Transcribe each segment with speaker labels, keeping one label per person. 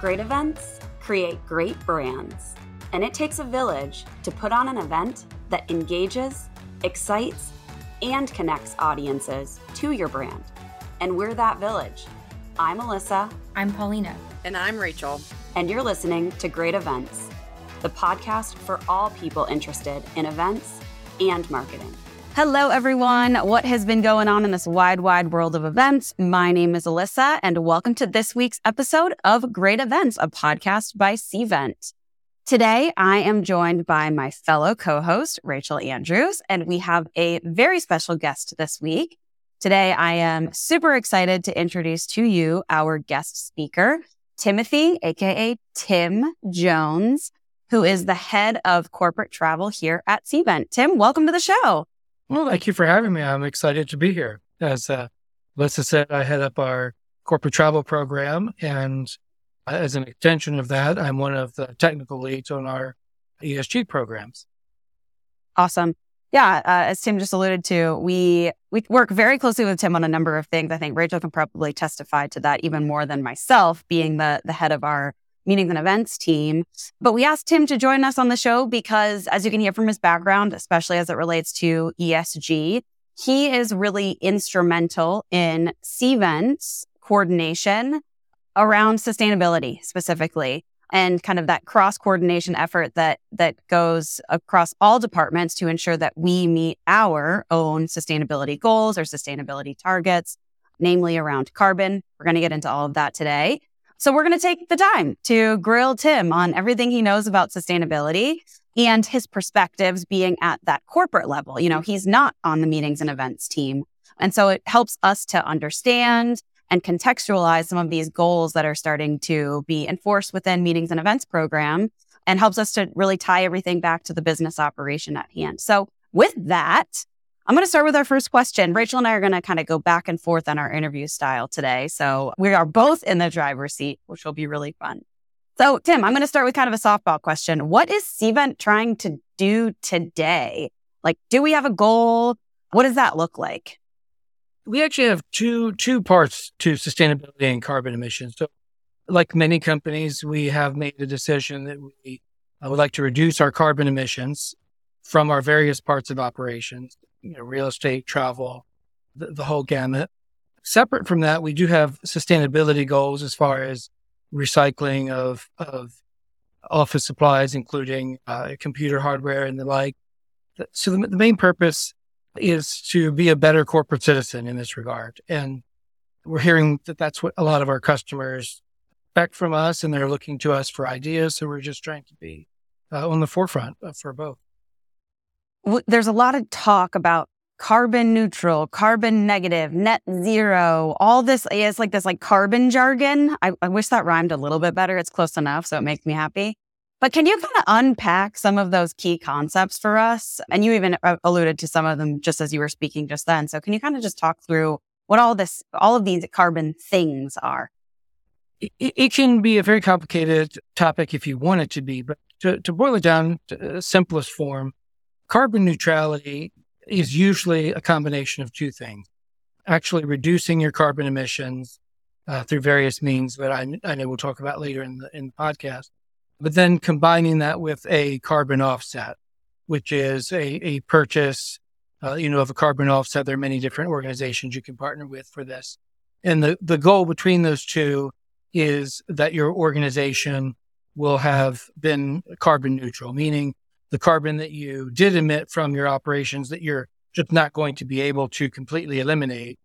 Speaker 1: Great events create great brands, and it takes a village to put on an event that engages, excites, and connects audiences to your brand. And we're that village. I'm Alyssa.
Speaker 2: I'm Paulina.
Speaker 3: And I'm Rachel.
Speaker 1: And you're listening to Great Events, the podcast for all people interested in events and marketing. Hello, everyone. What has been going on in this wide, wide world of events? My name is Alyssa, and welcome to this week's episode of Great Events, a podcast by Cvent. Today, I am joined by my fellow co host, Rachel Andrews, and we have a very special guest this week. Today, I am super excited to introduce to you our guest speaker, Timothy, aka Tim Jones, who is the head of corporate travel here at Cvent. Tim, welcome to the show.
Speaker 4: Well, thank you for having me. I'm excited to be here. As uh, Lisa said, I head up our corporate travel program. And as an extension of that, I'm one of the technical leads on our ESG programs.
Speaker 1: Awesome. Yeah, uh, as Tim just alluded to, we we work very closely with Tim on a number of things. I think Rachel can probably testify to that even more than myself, being the the head of our meetings and events team. But we asked him to join us on the show because, as you can hear from his background, especially as it relates to ESG, he is really instrumental in Cvent's coordination around sustainability specifically and kind of that cross coordination effort that that goes across all departments to ensure that we meet our own sustainability goals or sustainability targets namely around carbon we're going to get into all of that today so we're going to take the time to grill Tim on everything he knows about sustainability and his perspectives being at that corporate level. You know, he's not on the meetings and events team. And so it helps us to understand and contextualize some of these goals that are starting to be enforced within meetings and events program and helps us to really tie everything back to the business operation at hand. So with that, I'm going to start with our first question. Rachel and I are going to kind of go back and forth on our interview style today. So we are both in the driver's seat, which will be really fun. So, Tim, I'm going to start with kind of a softball question. What is Cvent trying to do today? Like, do we have a goal? What does that look like?
Speaker 4: We actually have two two parts to sustainability and carbon emissions. So, like many companies, we have made the decision that we uh, would like to reduce our carbon emissions from our various parts of operations you know, real estate, travel, the, the whole gamut. Separate from that, we do have sustainability goals as far as recycling of, of office supplies, including uh, computer hardware and the like. So the, the main purpose is to be a better corporate citizen in this regard. And we're hearing that that's what a lot of our customers expect from us, and they're looking to us for ideas. So we're just trying to be uh, on the forefront for both
Speaker 1: there's a lot of talk about carbon neutral, carbon negative, net zero, all this is like this like carbon jargon. I, I, wish that rhymed a little bit better. It's close enough, so it makes me happy. But can you kind of unpack some of those key concepts for us? And you even uh, alluded to some of them just as you were speaking just then. So can you kind of just talk through what all this, all of these carbon things are?
Speaker 4: It, it can be a very complicated topic if you want it to be, but to, to boil it down to the simplest form, Carbon neutrality is usually a combination of two things actually reducing your carbon emissions uh, through various means that I, I, know we'll talk about later in the, in the podcast, but then combining that with a carbon offset, which is a, a purchase, uh, you know, of a carbon offset. There are many different organizations you can partner with for this. And the, the goal between those two is that your organization will have been carbon neutral, meaning the carbon that you did emit from your operations that you're just not going to be able to completely eliminate.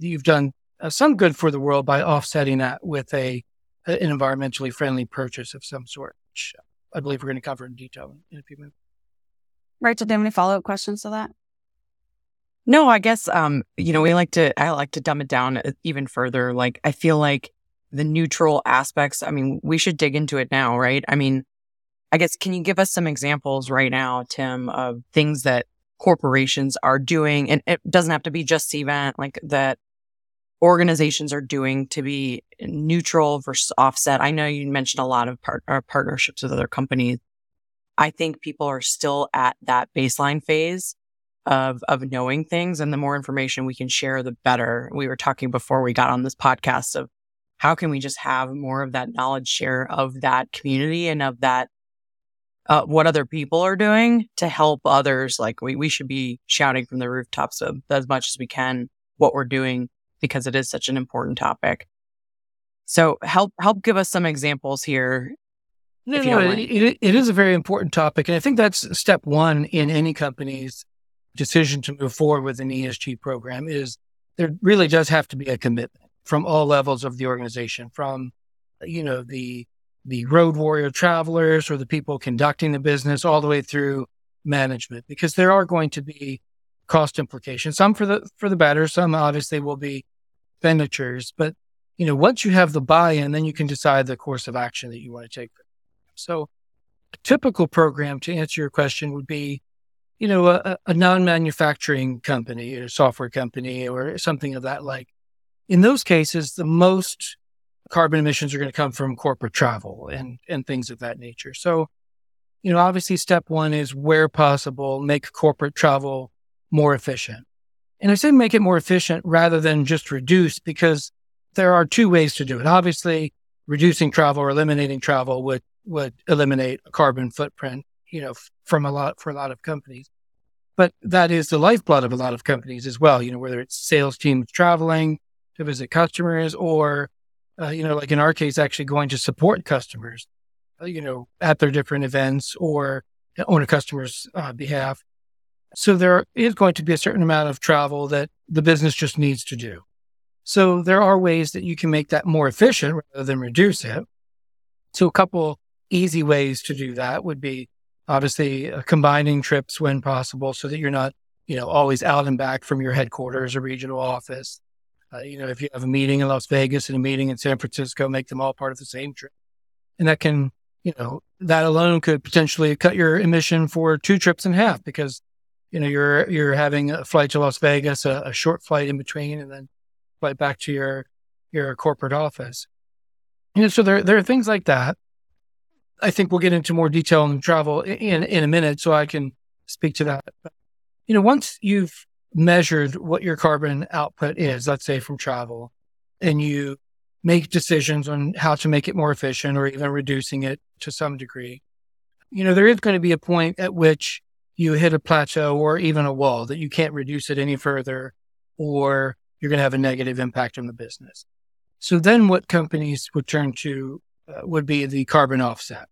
Speaker 4: You've done uh, some good for the world by offsetting that with a an environmentally friendly purchase of some sort, which I believe we're going to cover in detail in a few minutes.
Speaker 1: Rachel, do you have any follow up questions to that?
Speaker 3: No, I guess um, you know we like to. I like to dumb it down uh, even further. Like I feel like the neutral aspects. I mean, we should dig into it now, right? I mean, I guess, can you give us some examples right now, Tim, of things that corporations are doing? And it doesn't have to be just Cvent, like that organizations are doing to be neutral versus offset. I know you mentioned a lot of part- uh, partnerships with other companies. I think people are still at that baseline phase of of knowing things and the more information we can share the better. We were talking before we got on this podcast of how can we just have more of that knowledge share of that community and of that uh, what other people are doing to help others like we, we should be shouting from the rooftops of, as much as we can what we're doing because it is such an important topic so help help give us some examples here
Speaker 4: no, no, it, it, it is a very important topic. And I think that's step one in any company's decision to move forward with an ESG program is there really does have to be a commitment from all levels of the organization, from, you know, the, the road warrior travelers or the people conducting the business all the way through management, because there are going to be cost implications, some for the, for the better, some obviously will be expenditures, but you know, once you have the buy-in, then you can decide the course of action that you want to take. So a typical program to answer your question would be, you know, a, a non-manufacturing company or software company or something of that like. In those cases, the most carbon emissions are going to come from corporate travel and, and things of that nature. So, you know, obviously step one is where possible, make corporate travel more efficient. And I say make it more efficient rather than just reduce because there are two ways to do it. Obviously, reducing travel or eliminating travel would would eliminate a carbon footprint, you know, from a lot for a lot of companies. But that is the lifeblood of a lot of companies as well. You know, whether it's sales teams traveling to visit customers, or uh, you know, like in our case, actually going to support customers, uh, you know, at their different events or on a customer's uh, behalf. So there is going to be a certain amount of travel that the business just needs to do. So there are ways that you can make that more efficient rather than reduce it. So a couple easy ways to do that would be obviously uh, combining trips when possible so that you're not, you know, always out and back from your headquarters or regional office. Uh, you know, if you have a meeting in Las Vegas and a meeting in San Francisco, make them all part of the same trip. And that can, you know, that alone could potentially cut your emission for two trips in half because, you know, you're, you're having a flight to Las Vegas, a, a short flight in between, and then flight back to your, your corporate office. You know, so there, there are things like that I think we'll get into more detail on travel in, in a minute so I can speak to that. But, you know, once you've measured what your carbon output is, let's say from travel, and you make decisions on how to make it more efficient or even reducing it to some degree, you know, there is going to be a point at which you hit a plateau or even a wall that you can't reduce it any further or you're going to have a negative impact on the business. So then what companies would turn to uh, would be the carbon offset.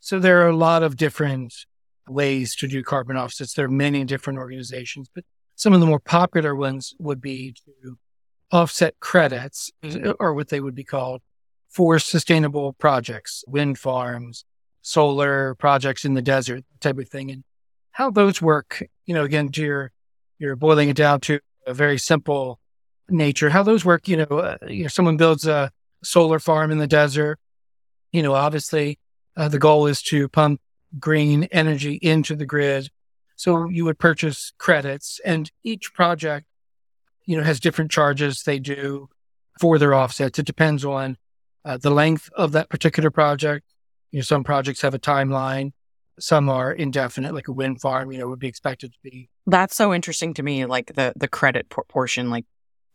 Speaker 4: So there are a lot of different ways to do carbon offsets. There are many different organizations, but some of the more popular ones would be to offset credits, mm-hmm. or what they would be called, for sustainable projects, wind farms, solar projects in the desert, type of thing. And how those work, you know, again, to your, you're boiling it down to a very simple nature. How those work, you know, uh, you know, someone builds a solar farm in the desert you know, obviously uh, the goal is to pump green energy into the grid. So you would purchase credits and each project, you know, has different charges they do for their offsets. It depends on uh, the length of that particular project. You know, some projects have a timeline. Some are indefinite, like a wind farm, you know, would be expected to be.
Speaker 3: That's so interesting to me, like the, the credit portion. Like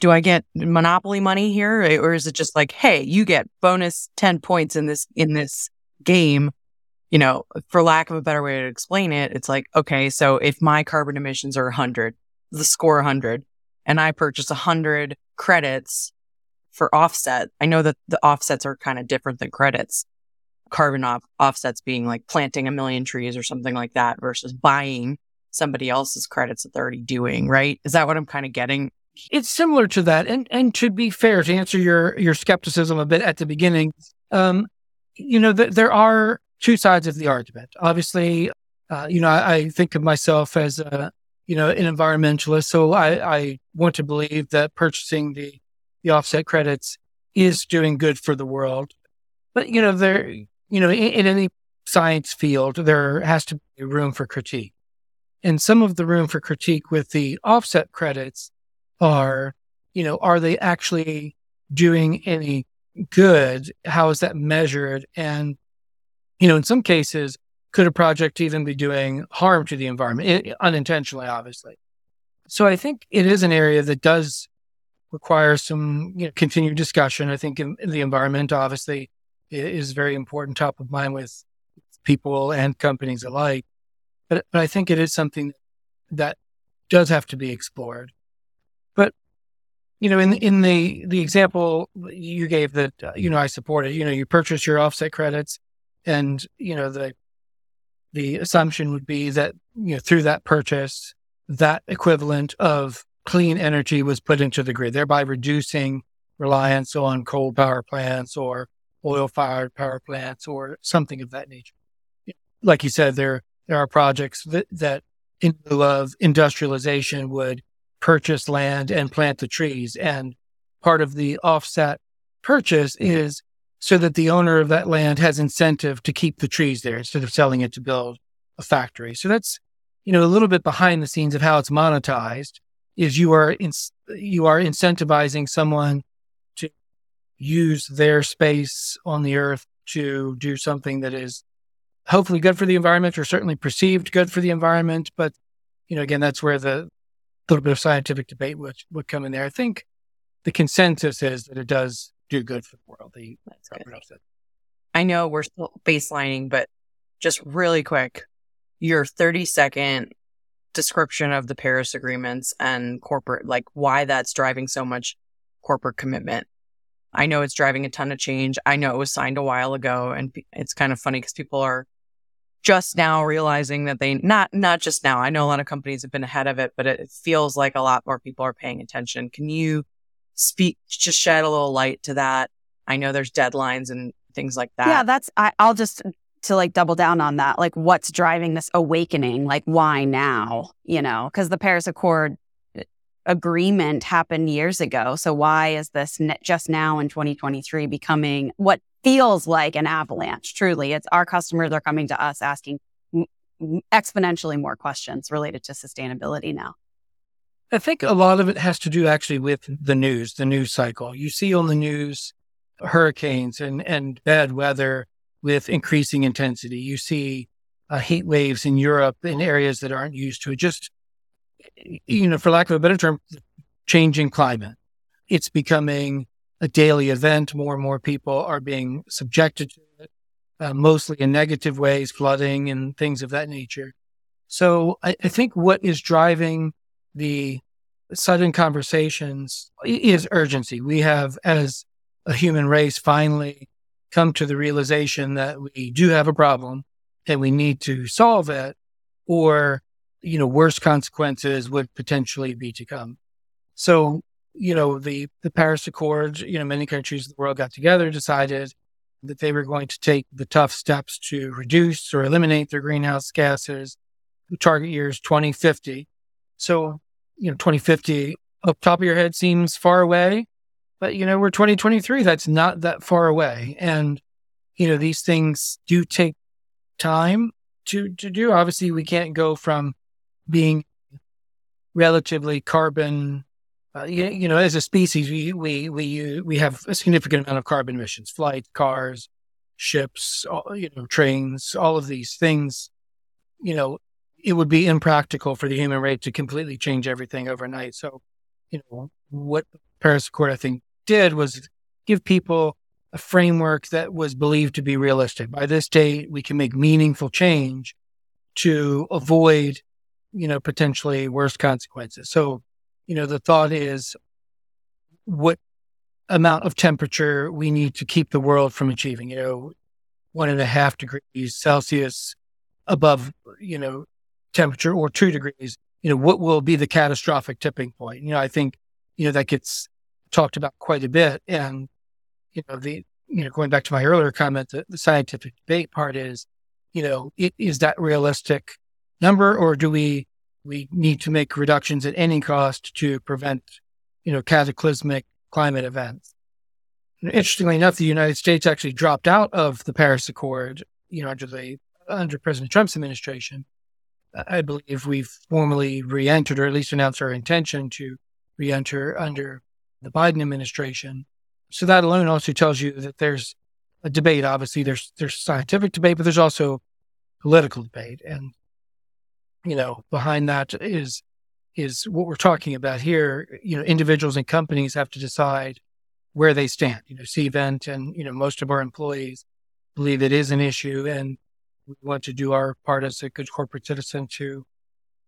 Speaker 3: do I get monopoly money here or is it just like, hey, you get bonus 10 points in this in this game? You know, for lack of a better way to explain it, it's like, okay, so if my carbon emissions are 100, the score 100, and I purchase 100 credits for offset, I know that the offsets are kind of different than credits. Carbon off- offsets being like planting a million trees or something like that versus buying somebody else's credits that they're already doing, right? Is that what I'm kind of getting
Speaker 4: it's similar to that. And and to be fair, to answer your your skepticism a bit at the beginning, um, you know, th- there are two sides of the argument. Obviously, uh, you know, I, I, think of myself as a you know an environmentalist, so I, I want to believe that purchasing the the offset credits is doing good for the world. But you know, there you know, in, in any science field, there has to be room for critique. And some of the room for critique with the offset credits are, you know, are they actually doing any good? How is that measured? And, you know, in some cases, could a project even be doing harm to the environment it, unintentionally, obviously? So I think it is an area that does require some you know, continued discussion. I think in, in the environment, obviously, is very important, top of mind with people and companies alike. But, but I think it is something that does have to be explored. But you know, in in the the example you gave that uh, you know I support it. You know, you purchase your offset credits, and you know the the assumption would be that you know through that purchase, that equivalent of clean energy was put into the grid, thereby reducing reliance on coal power plants or oil fired power plants or something of that nature. Like you said, there there are projects that, that in lieu of industrialization would purchase land and plant the trees. And part of the offset purchase is so that the owner of that land has incentive to keep the trees there instead of selling it to build a factory. So that's, you know, a little bit behind the scenes of how it's monetized is you are in, you are incentivizing someone to use their space on the earth to do something that is hopefully good for the environment or certainly perceived good for the environment. But, you know, again, that's where the little bit of scientific debate would, would come in there. I think the consensus is that it does do good for the world. The
Speaker 3: I know we're still baselining, but just really quick, your 30 second description of the Paris agreements and corporate, like why that's driving so much corporate commitment. I know it's driving a ton of change. I know it was signed a while ago and it's kind of funny because people are just now realizing that they not not just now. I know a lot of companies have been ahead of it, but it feels like a lot more people are paying attention. Can you speak just shed a little light to that? I know there's deadlines and things like that.
Speaker 1: Yeah, that's I, I'll just to like double down on that. Like what's driving this awakening? Like why now? You know, because the Paris Accord uh, agreement happened years ago. So why is this just now in 2023 becoming what feels like an avalanche. Truly, it's our customers are coming to us asking exponentially more questions related to sustainability now.
Speaker 4: I think a lot of it has to do actually with the news, the news cycle. You see on the news hurricanes and, and bad weather with increasing intensity. You see uh, heat waves in Europe in areas that aren't used to it. Just, you know, for lack of a better term, changing climate. It's becoming a daily event. More and more people are being subjected to it, uh, mostly in negative ways, flooding and things of that nature. So I, I think what is driving the sudden conversations is urgency. We have, as a human race, finally come to the realization that we do have a problem and we need to solve it, or you know, worse consequences would potentially be to come. So you know, the, the Paris Accord, you know, many countries of the world got together, decided that they were going to take the tough steps to reduce or eliminate their greenhouse gases. The target year is 2050. So, you know, 2050 up top of your head seems far away, but you know, we're 2023. That's not that far away. And, you know, these things do take time to, to do. Obviously, we can't go from being relatively carbon uh, you, you, know, as a species, we, we, we, we have a significant amount of carbon emissions, flight, cars, ships, all, you know, trains, all of these things, you know, it would be impractical for the human race to completely change everything overnight. So, you know, what Paris Accord, I think, did was give people a framework that was believed to be realistic. By this date, we can make meaningful change to avoid, you know, potentially worse consequences. So, you know, the thought is what amount of temperature we need to keep the world from achieving, you know, one and a half degrees Celsius above, you know, temperature or two degrees, you know, what will be the catastrophic tipping point? You know, I think, you know, that gets talked about quite a bit. And, you know, the, you know, going back to my earlier comment, the, the scientific debate part is, you know, it, is that realistic number or do we we need to make reductions at any cost to prevent, you know, cataclysmic climate events. interestingly enough, the United States actually dropped out of the Paris Accord, you know, under the under President Trump's administration. I believe we've formally re-entered, or at least announced our intention to re-enter under the Biden administration. So that alone also tells you that there's a debate. Obviously, there's there's scientific debate, but there's also political debate, and you know, behind that is is what we're talking about here. You know, individuals and companies have to decide where they stand. You know, Cvent and, you know, most of our employees believe it is an issue and we want to do our part as a good corporate citizen to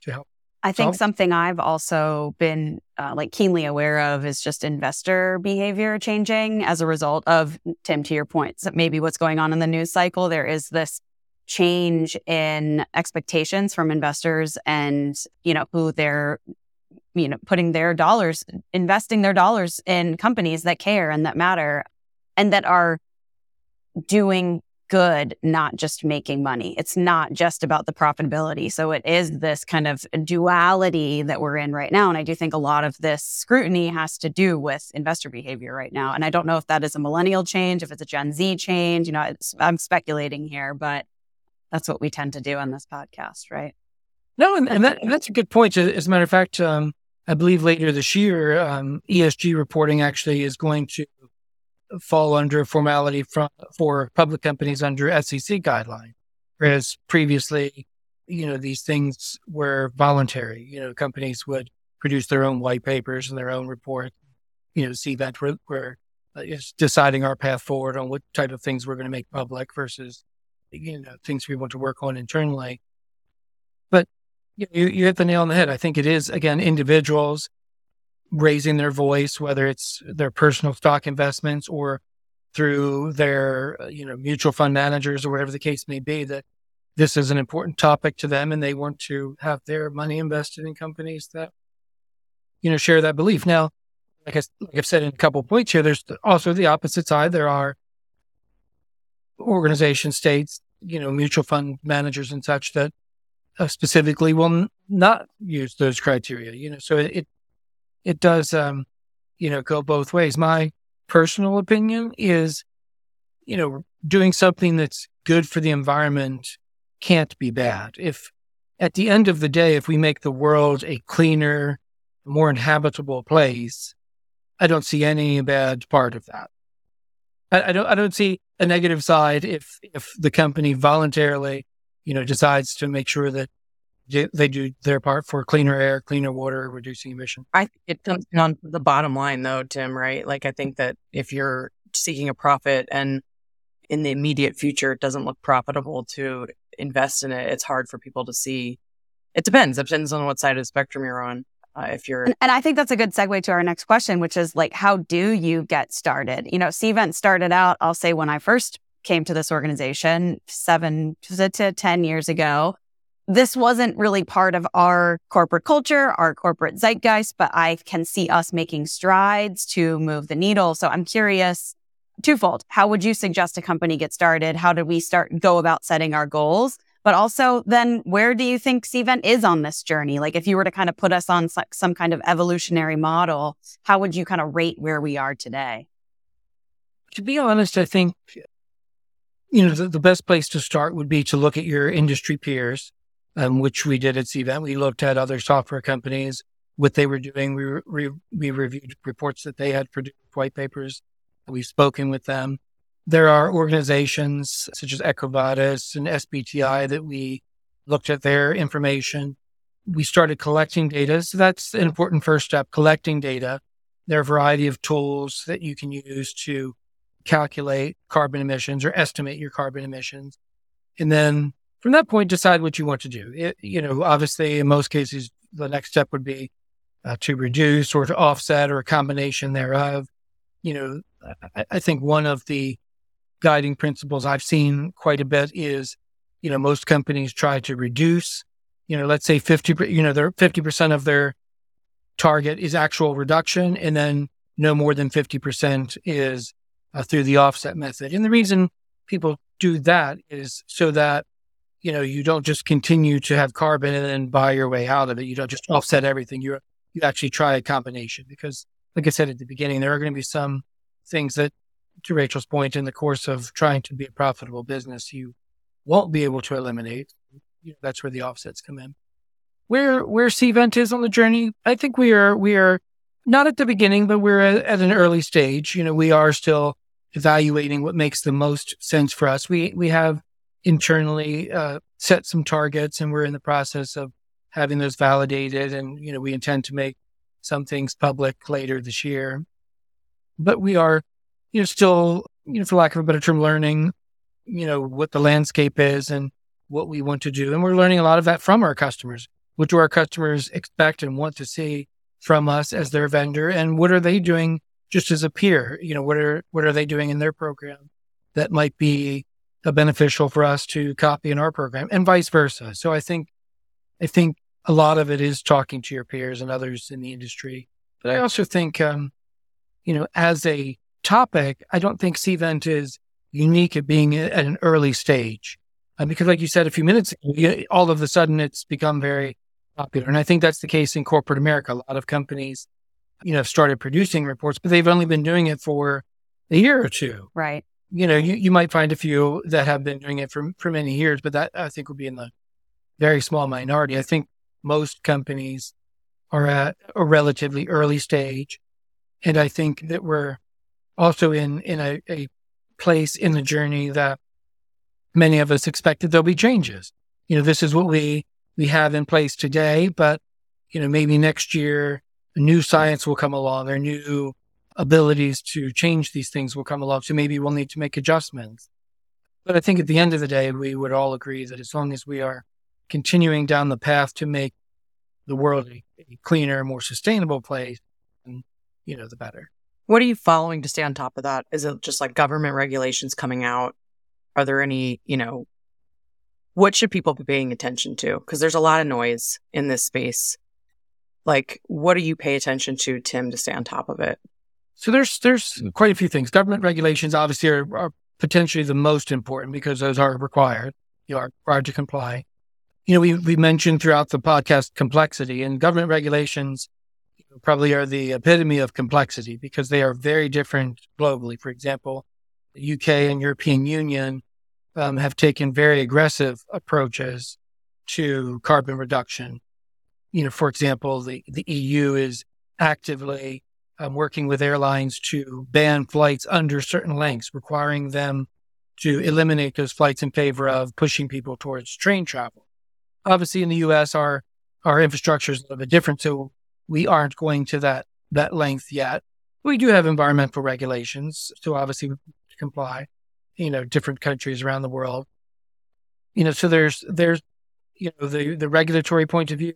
Speaker 4: to help.
Speaker 1: I think something I've also been uh, like keenly aware of is just investor behavior changing as a result of Tim, to your point, so maybe what's going on in the news cycle. There is this change in expectations from investors and you know who they're you know putting their dollars investing their dollars in companies that care and that matter and that are doing good not just making money it's not just about the profitability so it is this kind of duality that we're in right now and i do think a lot of this scrutiny has to do with investor behavior right now and i don't know if that is a millennial change if it's a gen z change you know i'm speculating here but that's what we tend to do on this podcast, right?
Speaker 4: No, and, and, that, and that's a good point. As a matter of fact, um, I believe later this year, um, ESG reporting actually is going to fall under formality from, for public companies under SEC guideline, whereas previously, you know, these things were voluntary. You know, companies would produce their own white papers and their own report. You know, where, where uh, is deciding our path forward on what type of things we're going to make public versus you know, things we want to work on internally. But you, you hit the nail on the head. I think it is, again, individuals raising their voice, whether it's their personal stock investments or through their, uh, you know, mutual fund managers or whatever the case may be, that this is an important topic to them and they want to have their money invested in companies that, you know, share that belief. Now, like, I, like I've said in a couple points here, there's also the opposite side. There are organizations, states, you know, mutual fund managers and such that uh, specifically will n- not use those criteria. You know, so it it does, um, you know, go both ways. My personal opinion is, you know, doing something that's good for the environment can't be bad. If at the end of the day, if we make the world a cleaner, more inhabitable place, I don't see any bad part of that. I, I don't. I don't see a negative side if if the company voluntarily, you know, decides to make sure that they do their part for cleaner air, cleaner water, reducing emissions.
Speaker 3: I think it comes down to the bottom line, though, Tim. Right? Like I think that if you're seeking a profit and in the immediate future it doesn't look profitable to invest in it, it's hard for people to see. It depends. It depends on what side of the spectrum you're on uh, if you're
Speaker 1: and, and, i think that's a good segue to our next question which is like how do you get started you know cvent started out i'll say when i first came to this organization seven to 10 years ago this wasn't really part of our corporate culture our corporate zeitgeist but i can see us making strides to move the needle. So i'm curious twofold. How would you suggest a company get started? How do we start go about setting our goals? But also, then where do you think Cvent is on this journey? Like, if you were to kind of put us on some kind of evolutionary model, how would you kind of rate where we are today?
Speaker 4: To be honest, I think, you know, the, the best place to start would be to look at your industry peers, um, which we did at Cvent. We looked at other software companies, what they were doing. We, re- we reviewed reports that they had produced, white papers. We've spoken with them. There are organizations such as EcoVadis and SBTI that we looked at their information. We started collecting data. So that's an important first step, collecting data. There are a variety of tools that you can use to calculate carbon emissions or estimate your carbon emissions. And then from that point, decide what you want to do. It, you know, obviously, in most cases, the next step would be uh, to reduce or to offset or a combination thereof. You know, I, I think one of the guiding principles I've seen quite a bit is, you know, most companies try to reduce, you know, let's say 50, you know, their 50% of their target is actual reduction and then no more than 50% is uh, through the offset method. And the reason people do that is so that, you know, you don't just continue to have carbon and then buy your way out of it. You don't just offset everything. You you actually try a combination because, like I said at the beginning, there are going to be some things that to Rachel's point, in the course of trying to be a profitable business, you won't be able to eliminate. You know, that's where the offsets come in. Where where Cvent is on the journey, I think we are we are not at the beginning, but we're at, an early stage. You know, we are still evaluating what makes the most sense for us. We we have internally uh, set some targets, and we're in the process of having those validated. And, you know, we intend to make some things public later this year. But we are, you know, still, you know, for lack of a better term, learning, you know, what the landscape is and what we want to do. And we're learning a lot of that from our customers. What do our customers expect and want to see from us as their vendor? And what are they doing just as a peer? You know, what are what are they doing in their program that might be beneficial for us to copy in our program and vice versa. So I think I think a lot of it is talking to your peers and others in the industry. But I also think um, you know, as a topic, I don't think Cvent is unique at being at an early stage. Uh, because like you said a few minutes ago, all of a sudden it's become very popular. And I think that's the case in corporate America. A lot of companies, you know, have started producing reports, but they've only been doing it for a year or two.
Speaker 1: Right.
Speaker 4: You know, you, you might find a few that have been doing it for, for many years, but that I think would be in the very small minority. I think most companies are at a relatively early stage. And I think that we're also in, in a, a place in the journey that many of us expected there'll be changes. You know, this is what we we have in place today, but you know, maybe next year new science will come along or new abilities to change these things will come along. So maybe we'll need to make adjustments. But I think at the end of the day, we would all agree that as long as we are continuing down the path to make the world a, cleaner, more sustainable place, and, you know, the better.
Speaker 3: What are you following to stay on top of that? Is it just like government regulations coming out? Are there any, you know, what should people be paying attention to? Because there's a lot of noise in this space. Like, what do you pay attention to, Tim, to stay on top of it?
Speaker 4: So there's there's quite a few things. Government regulations obviously are, are potentially the most important because those are required. You are required to comply. You know, we we mentioned throughout the podcast complexity, and government regulations probably are the epitome of complexity because they are very different globally. For example, the UK and European Union um, have taken very aggressive approaches to carbon reduction. You know, for example, the, the EU is actively um, working with airlines to ban flights under certain lengths, requiring them to eliminate those flights in favor of pushing people towards train travel. Obviously, in the U.S., our our infrastructure is a little bit different, so we aren't going to that that length yet. We do have environmental regulations, so obviously comply you know, different countries around the world. You know, so there's, there's, you know, the, the regulatory point of view.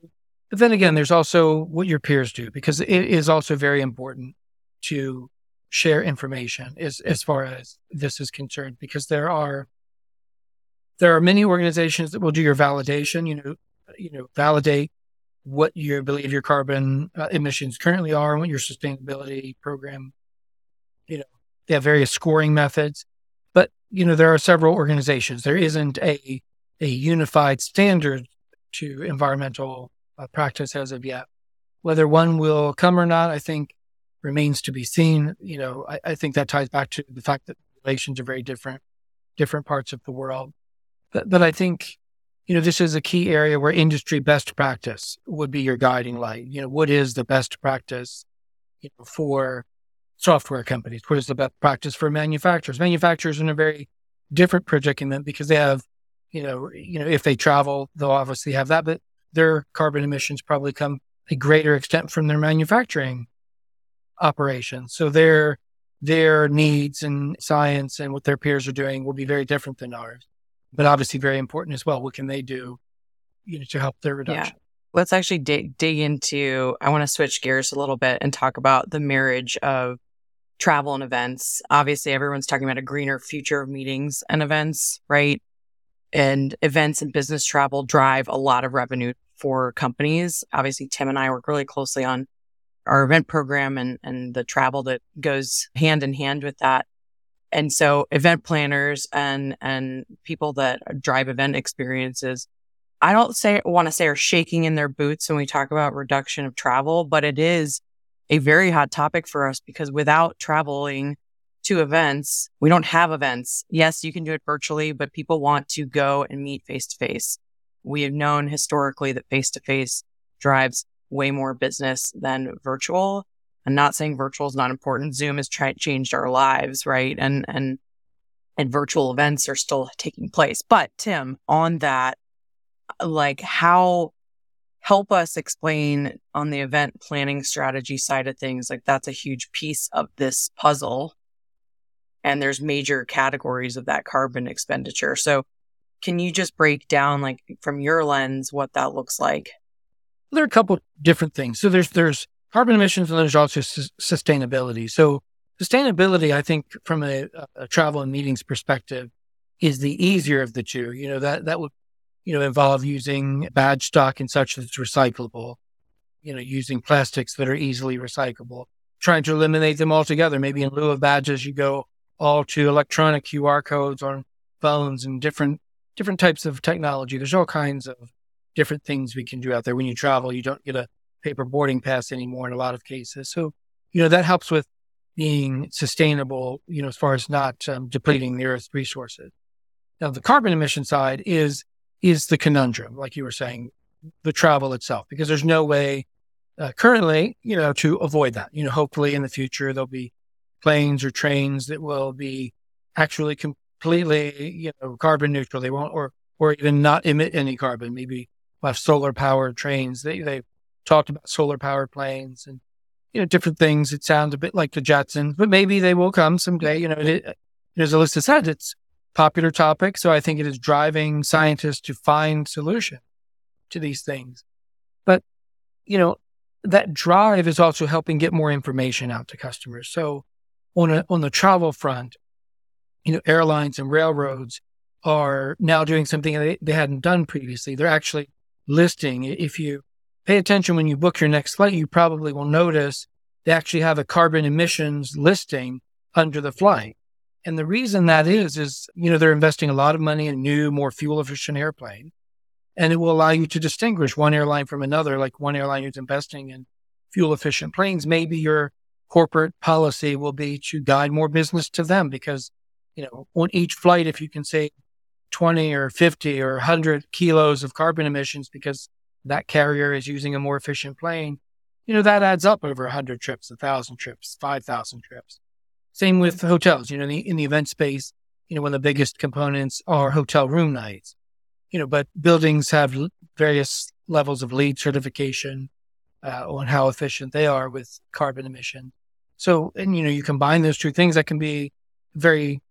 Speaker 4: But then again, there's also what your peers do because it is also very important to share information as, as far as this is concerned, because there are, there are many organizations that will do your validation, you know, you know, validate what you believe your carbon uh, emissions currently are and what your sustainability program, you know, they have various scoring methods but you know, there are several organizations. There isn't a a unified standard to environmental uh, practice as of yet. Whether one will come or not, I think remains to be seen. You know, I, I think that ties back to the fact that relations are very different, different parts of the world. But, but I think, you know, this is a key area where industry best practice would be your guiding light. You know, what is the best practice you know, for software companies? What is the best practice for manufacturers? Manufacturers are in a very different predicament because they have, you know, you know, if they travel, they'll obviously have that, but their carbon emissions probably come a greater extent from their manufacturing operations. So their their needs and science and what their peers are doing will be very different than ours. But obviously very important as well. What can they do, you know, to help their reduction? Yeah
Speaker 3: let's actually dig, dig into i want to switch gears a little bit and talk about the marriage of travel and events. Obviously, everyone's talking about a greener future of meetings and events, right? And events and business travel drive a lot of revenue for companies. Obviously, Tim and I work really closely on our event program and, and the travel that goes hand in hand with that. And so event planners and, and people that drive event experiences, I don't say, want to say are shaking in their boots when we talk about reduction of travel, but it is a very hot topic for us because without traveling to events, we don't have events. Yes, you can do it virtually, but people want to go and meet face to face. We have known historically that face to face drives way more business than virtual. I'm not saying virtual is not important. Zoom has tried, changed our lives, right? And, and, and virtual events are still taking place. But Tim, on that, like how help us explain on the event planning strategy side of things. Like that's a huge piece of this puzzle. And there's major categories of that carbon expenditure. So can you just break down like from your lens what that looks like?
Speaker 4: There are a couple different things. So there's there's carbon emissions and there's also su- sustainability. So sustainability, I think, from a, a, travel and meetings perspective, is the easier of the two. You know that that would you know involve using badge stock and such that's recyclable. You know, using plastics that are easily recyclable. Trying to eliminate them altogether. Maybe in lieu of badges, you go all to electronic QR codes on phones and different different types of technology. There's all kinds of different things we can do out there. When you travel, you don't get a paper boarding pass anymore in a lot of cases. So, you know, that helps with being sustainable, you know, as far as not um, depleting the Earth's resources. Now, the carbon emission side is is the conundrum, like you were saying, the travel itself, because there's no way uh, currently, you know, to avoid that. You know, hopefully in the future there'll be planes or trains that will be actually completely, you know, carbon neutral. They won't, or or even not emit any carbon. Maybe we'll have solar powered trains. They they talked about solar powered planes and you know different things. It sounds a bit like the Jetsons, but maybe they will come someday. You know, it, as Alyssa said, it's popular topic, so I think it is driving scientists to find solution to these things. But you know, that drive is also helping get more information out to customers. So on a, on the travel front, you know, airlines and railroads are now doing something they, they hadn't done previously. They're actually listing. If you pay attention when you book your next flight, you probably will notice they actually have a carbon emissions listing under the flight. And the reason that is, is, you know, they're investing a lot of money in new, more fuel efficient airplane. And it will allow you to distinguish one airline from another, like one airline who's investing in fuel efficient planes. Maybe your corporate policy will be to guide more business to them because you know, on each flight, if you can save 20 or 50 or 100 kilos of carbon emissions because that carrier is using a more efficient plane, you know, that adds up over 100 trips, 1,000 trips, 5,000 trips. Same with hotels, you know, in the, in the event space, you know, one of the biggest components are hotel room nights, you know, but buildings have various levels of LEED certification uh, on how efficient they are with carbon emission. So, and, you know, you combine those two things that can be very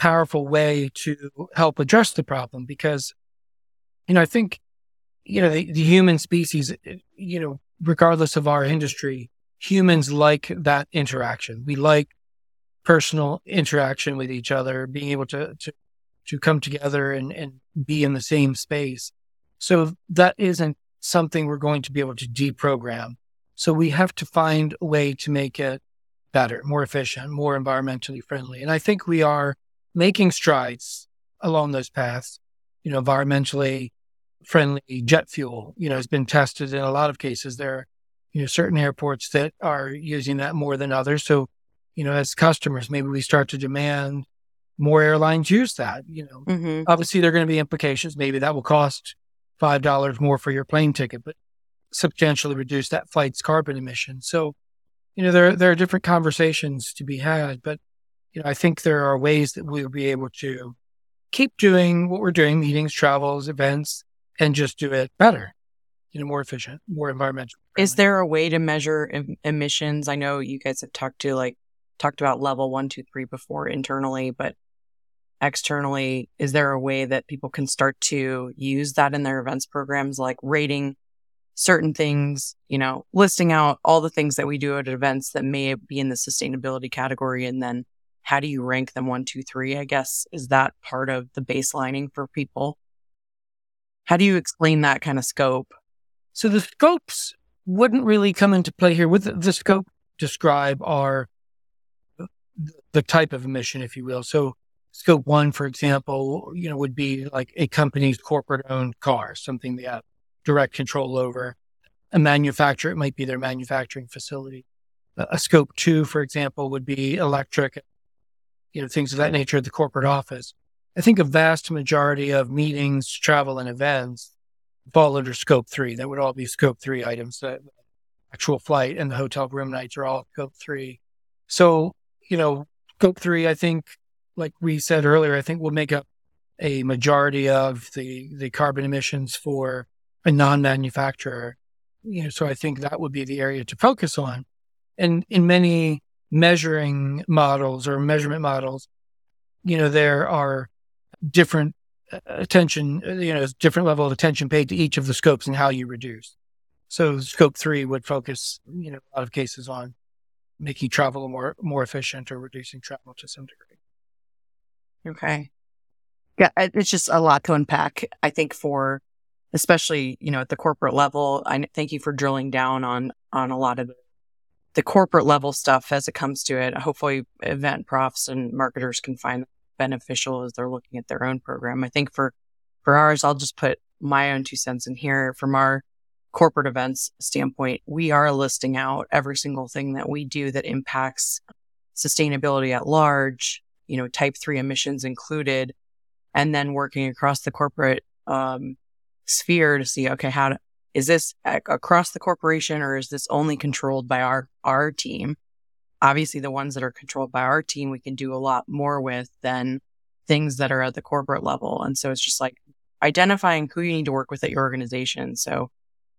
Speaker 4: powerful way to help address the problem because, you know, I think, you know, the, the human species, uh, you know, regardless of our industry, humans like that interaction. We like personal interaction with each other, being able to, to, to come together and, and be in the same space. So that isn't something we're going to be able to deprogram. So we have to find a way to make it better, more efficient, more environmentally friendly. And I think we are making strides along those paths. You know, environmentally friendly jet fuel, you know, has been tested in a lot of cases. There are, you know, certain airports that are using that more than others. So, you know, as customers, maybe we start to demand more airlines use that. You know, mm-hmm. obviously there are going to be implications. Maybe that will cost five dollars more for your plane ticket, but substantially reduce that flight's carbon emissions. So, you know, there there are different conversations to be had, but you know, I think there are ways that we'll be able to keep doing what we're doing, meetings, travels, events, and just do it better, you know, more efficient, more environmental.
Speaker 3: Is there a way to measure em- emissions? I know you guys have talked to like talked about level one, two, three before internally, but externally, is there a way that people can start to use that in their events programs, like rating certain things, you know, listing out all the things that we do at events that may be in the sustainability category and then how do you rank them one, two, three? I guess is that part of the baselining for people? How do you explain that kind of scope?
Speaker 4: So the scopes wouldn't really come into play here. With the, the scope describe are the type of emission, if you will. So scope one, for example, you know, would be like a company's corporate owned car, something they have direct control over. A manufacturer, it might be their manufacturing facility. A scope two, for example, would be electric you know, things of that nature at the corporate office. I think a vast majority of meetings, travel, and events fall under scope three. That would all be scope three items. The actual flight and the hotel room nights are all scope three. So, you know, scope three, I think, like we said earlier, I think will make up a majority of the, the carbon emissions for a non-manufacturer. You know, so I think that would be the area to focus on. And in many measuring models or measurement models, you know, there are different uh, attention, uh, you know, different level of attention paid to each of the scopes and how you reduce. So scope three would focus, you know, a lot of cases on making travel more more efficient or reducing travel to some degree.
Speaker 3: Okay. Yeah, it's just a lot to unpack. I think for especially, you know, at the corporate level, I thank you for drilling down on on a lot of the corporate level stuff as it comes to it. Hopefully event profs and marketers can find beneficial as they're looking at their own program. I think for for ours, I'll just put my own two cents in here from our corporate events standpoint. We are listing out every single thing that we do that impacts sustainability at large, you know, type three emissions included, and then working across the corporate um, sphere to see, okay, how to, is this across the corporation or is this only controlled by our, our team? Obviously, the ones that are controlled by our team, we can do a lot more with than things that are at the corporate level. And so it's just like identifying who you need to work with at your organization. So,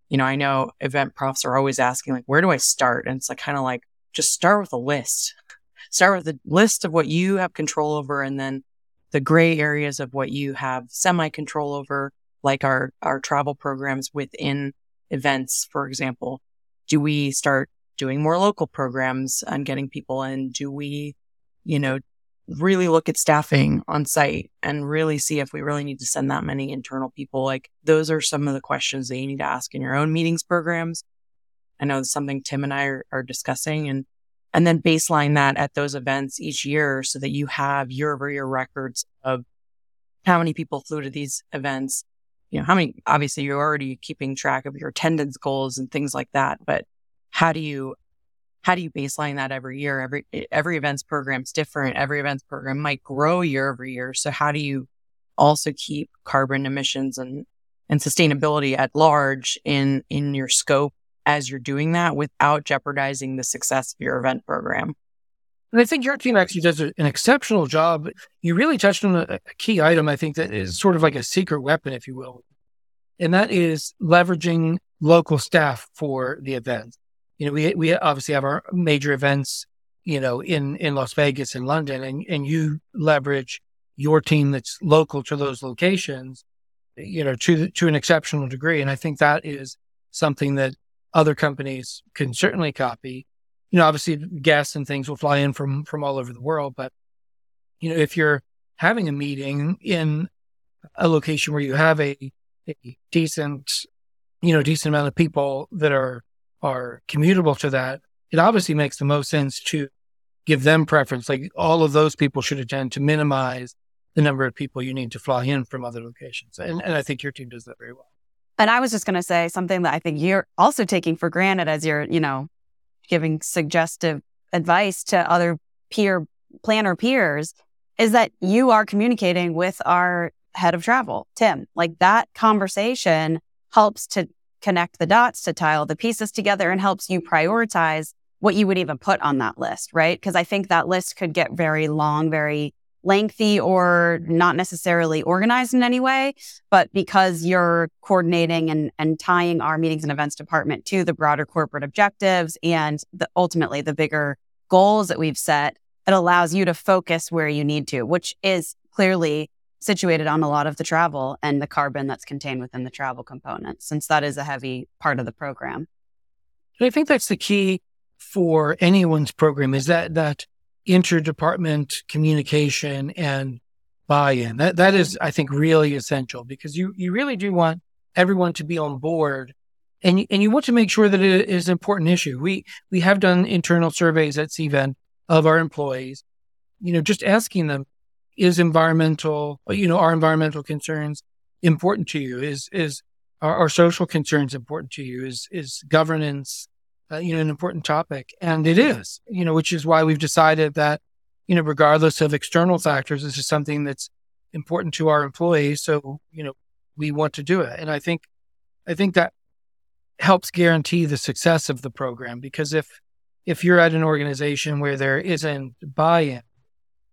Speaker 3: you know, I know event profs are always asking, like, where do I start? And it's like kind of like just start with a list. Start with a list of what you have control over and then the gray areas of what you have semi control over, like our, our travel programs within events, for example. Do we start doing more local programs and getting people in? Do we, you know, really look at staffing on site and really see if we really need to send that many internal people? Like those are some of the questions that you need to ask in your own meetings programs. I know it's something Tim and I are, are discussing and and then baseline that at those events each year so that you have year over year records of how many people flew to these events. You know, how many, obviously you're already keeping track of your attendance goals and things like that, but how do you, how do you baseline that every year? Every, every events program is different. Every events program might grow year over year. So how do you also keep carbon emissions and, and sustainability at large in, in your scope as you're doing that without jeopardizing the success of your event program.
Speaker 4: And I think your team actually does an exceptional job. You really touched on a, key item, I think, that is sort of like a secret weapon, if you will. And that is leveraging local staff for the events. You know, we, we obviously have our major events, you know, in, in Las Vegas and London, and, and you leverage your team that's local to those locations, you know, to, to an exceptional degree. And I think that is something that other companies can certainly copy. You know, obviously guests and things will fly in from from all over the world, but you know, if you're having a meeting in a location where you have a, a decent, you know, decent amount of people that are are commutable to that, it obviously makes the most sense to give them preference. Like all of those people should attend to minimize the number of people you need to fly in from other locations. And, and I think your team does that very well.
Speaker 1: And I was just going to say something that I think you're also taking for granted as you're, you know, giving suggestive advice to other peer planner peers is that you are communicating with our head of travel, Tim. Like that conversation helps to connect the dots, to tile the pieces together and helps you prioritize what you would even put on that list, right? Because I think that list could get very long, very lengthy or not necessarily organized in any way, but because you're coordinating and, and tying our meetings and events department to the broader corporate objectives and the, ultimately the bigger goals that we've set, it allows you to focus where you need to, which is clearly situated on a lot of the travel and the carbon that's contained within the travel component, since that is a heavy part of the program.
Speaker 4: I think that's the key for anyone's program is that that interdepartment communication and buy-in. That that is, I think, really essential because you you really do want everyone to be on board, and you, and you want to make sure that it is an important issue. We we have done internal surveys at Cvent of our employees, you know, just asking them, is environmental, you know, are environmental concerns important to you? Is is are social concerns important to you? Is is governance uh, you know, an important topic. And it is, you know, which is why we've decided that, you know, regardless of external factors, this is something that's important to our employees. So, you know, we want to do it. And I think, I think that helps guarantee the success of the program because if, if you're at an organization where there isn't buy-in,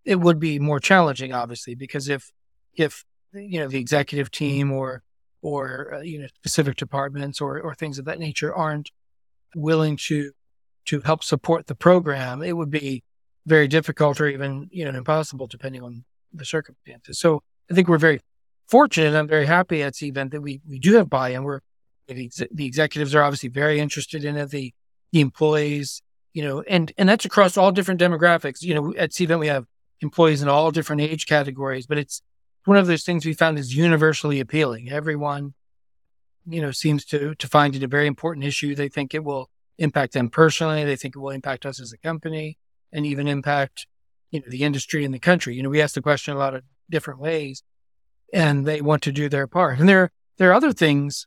Speaker 4: it would be more challenging, obviously, because if, if, you know, the executive team or, or uh, you know specific departments or or things of that nature aren't willing to to help support the program, it would be very difficult or even you know impossible depending on the circumstances. So I think we're very fortunate. I'm very happy at the event that we we do have buy-in. We're the, the executives are obviously very interested in it. The, the employees, you know, and and that's across all different demographics. You know, at Cvent we have employees in all different age categories, but it's one of those things we found is universally appealing. Everyone, you know, seems to to find it a very important issue. They think it will impact them personally. They think it will impact us as a company and even impact, you know, the industry and the country. You know, we ask the question a lot of different ways and they want to do their part. And there, there are other things,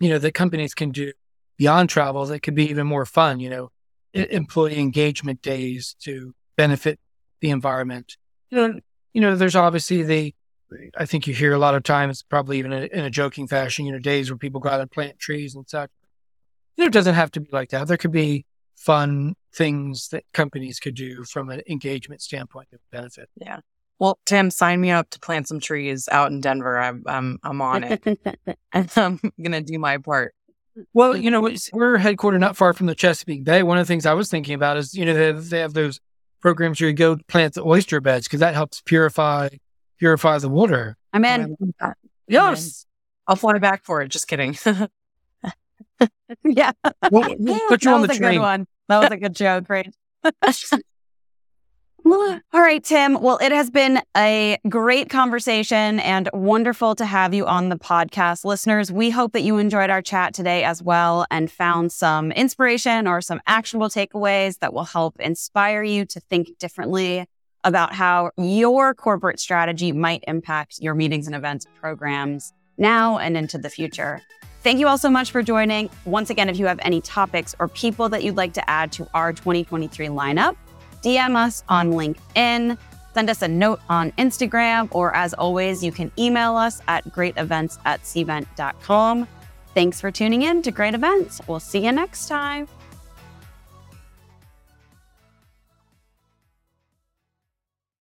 Speaker 4: you know, that companies can do beyond travel that could be even more fun, you know, employee engagement days to benefit the environment. You know, you know, there's obviously the, I think you hear a lot of times, probably even in a joking fashion, you know, days where people go out and plant trees and such. You know, it doesn't have to be like that. There could be fun things that companies could do from an engagement standpoint that benefit.
Speaker 3: Yeah. Well, Tim, sign me up to plant some trees out in Denver. I'm I'm, I'm on it. I'm gonna do my part.
Speaker 4: Well, you know, we're headquartered not far from the Chesapeake Bay. One of the things I was thinking about is, you know, they have, they have those programs where you go plant the oyster beds because that helps purify purify the water.
Speaker 1: I'm in.
Speaker 4: Yes,
Speaker 3: I'll fly back for it. Just kidding.
Speaker 1: yeah,
Speaker 4: we'll, we'll put you
Speaker 1: that
Speaker 4: on
Speaker 1: was
Speaker 4: the
Speaker 1: a
Speaker 4: train.
Speaker 1: good one. That was a good joke. Great. All right, Tim. Well, it has been a great conversation and wonderful to have you on the podcast. Listeners, we hope that you enjoyed our chat today as well and found some inspiration or some actionable takeaways that will help inspire you to think differently about how your corporate strategy might impact your meetings and events programs now and into the future. Thank you all so much for joining. Once again, if you have any topics or people that you'd like to add to our 2023 lineup, DM us on LinkedIn, send us a note on Instagram, or as always, you can email us at greatevents at. Thanks for tuning in to Great Events. We'll see you next time.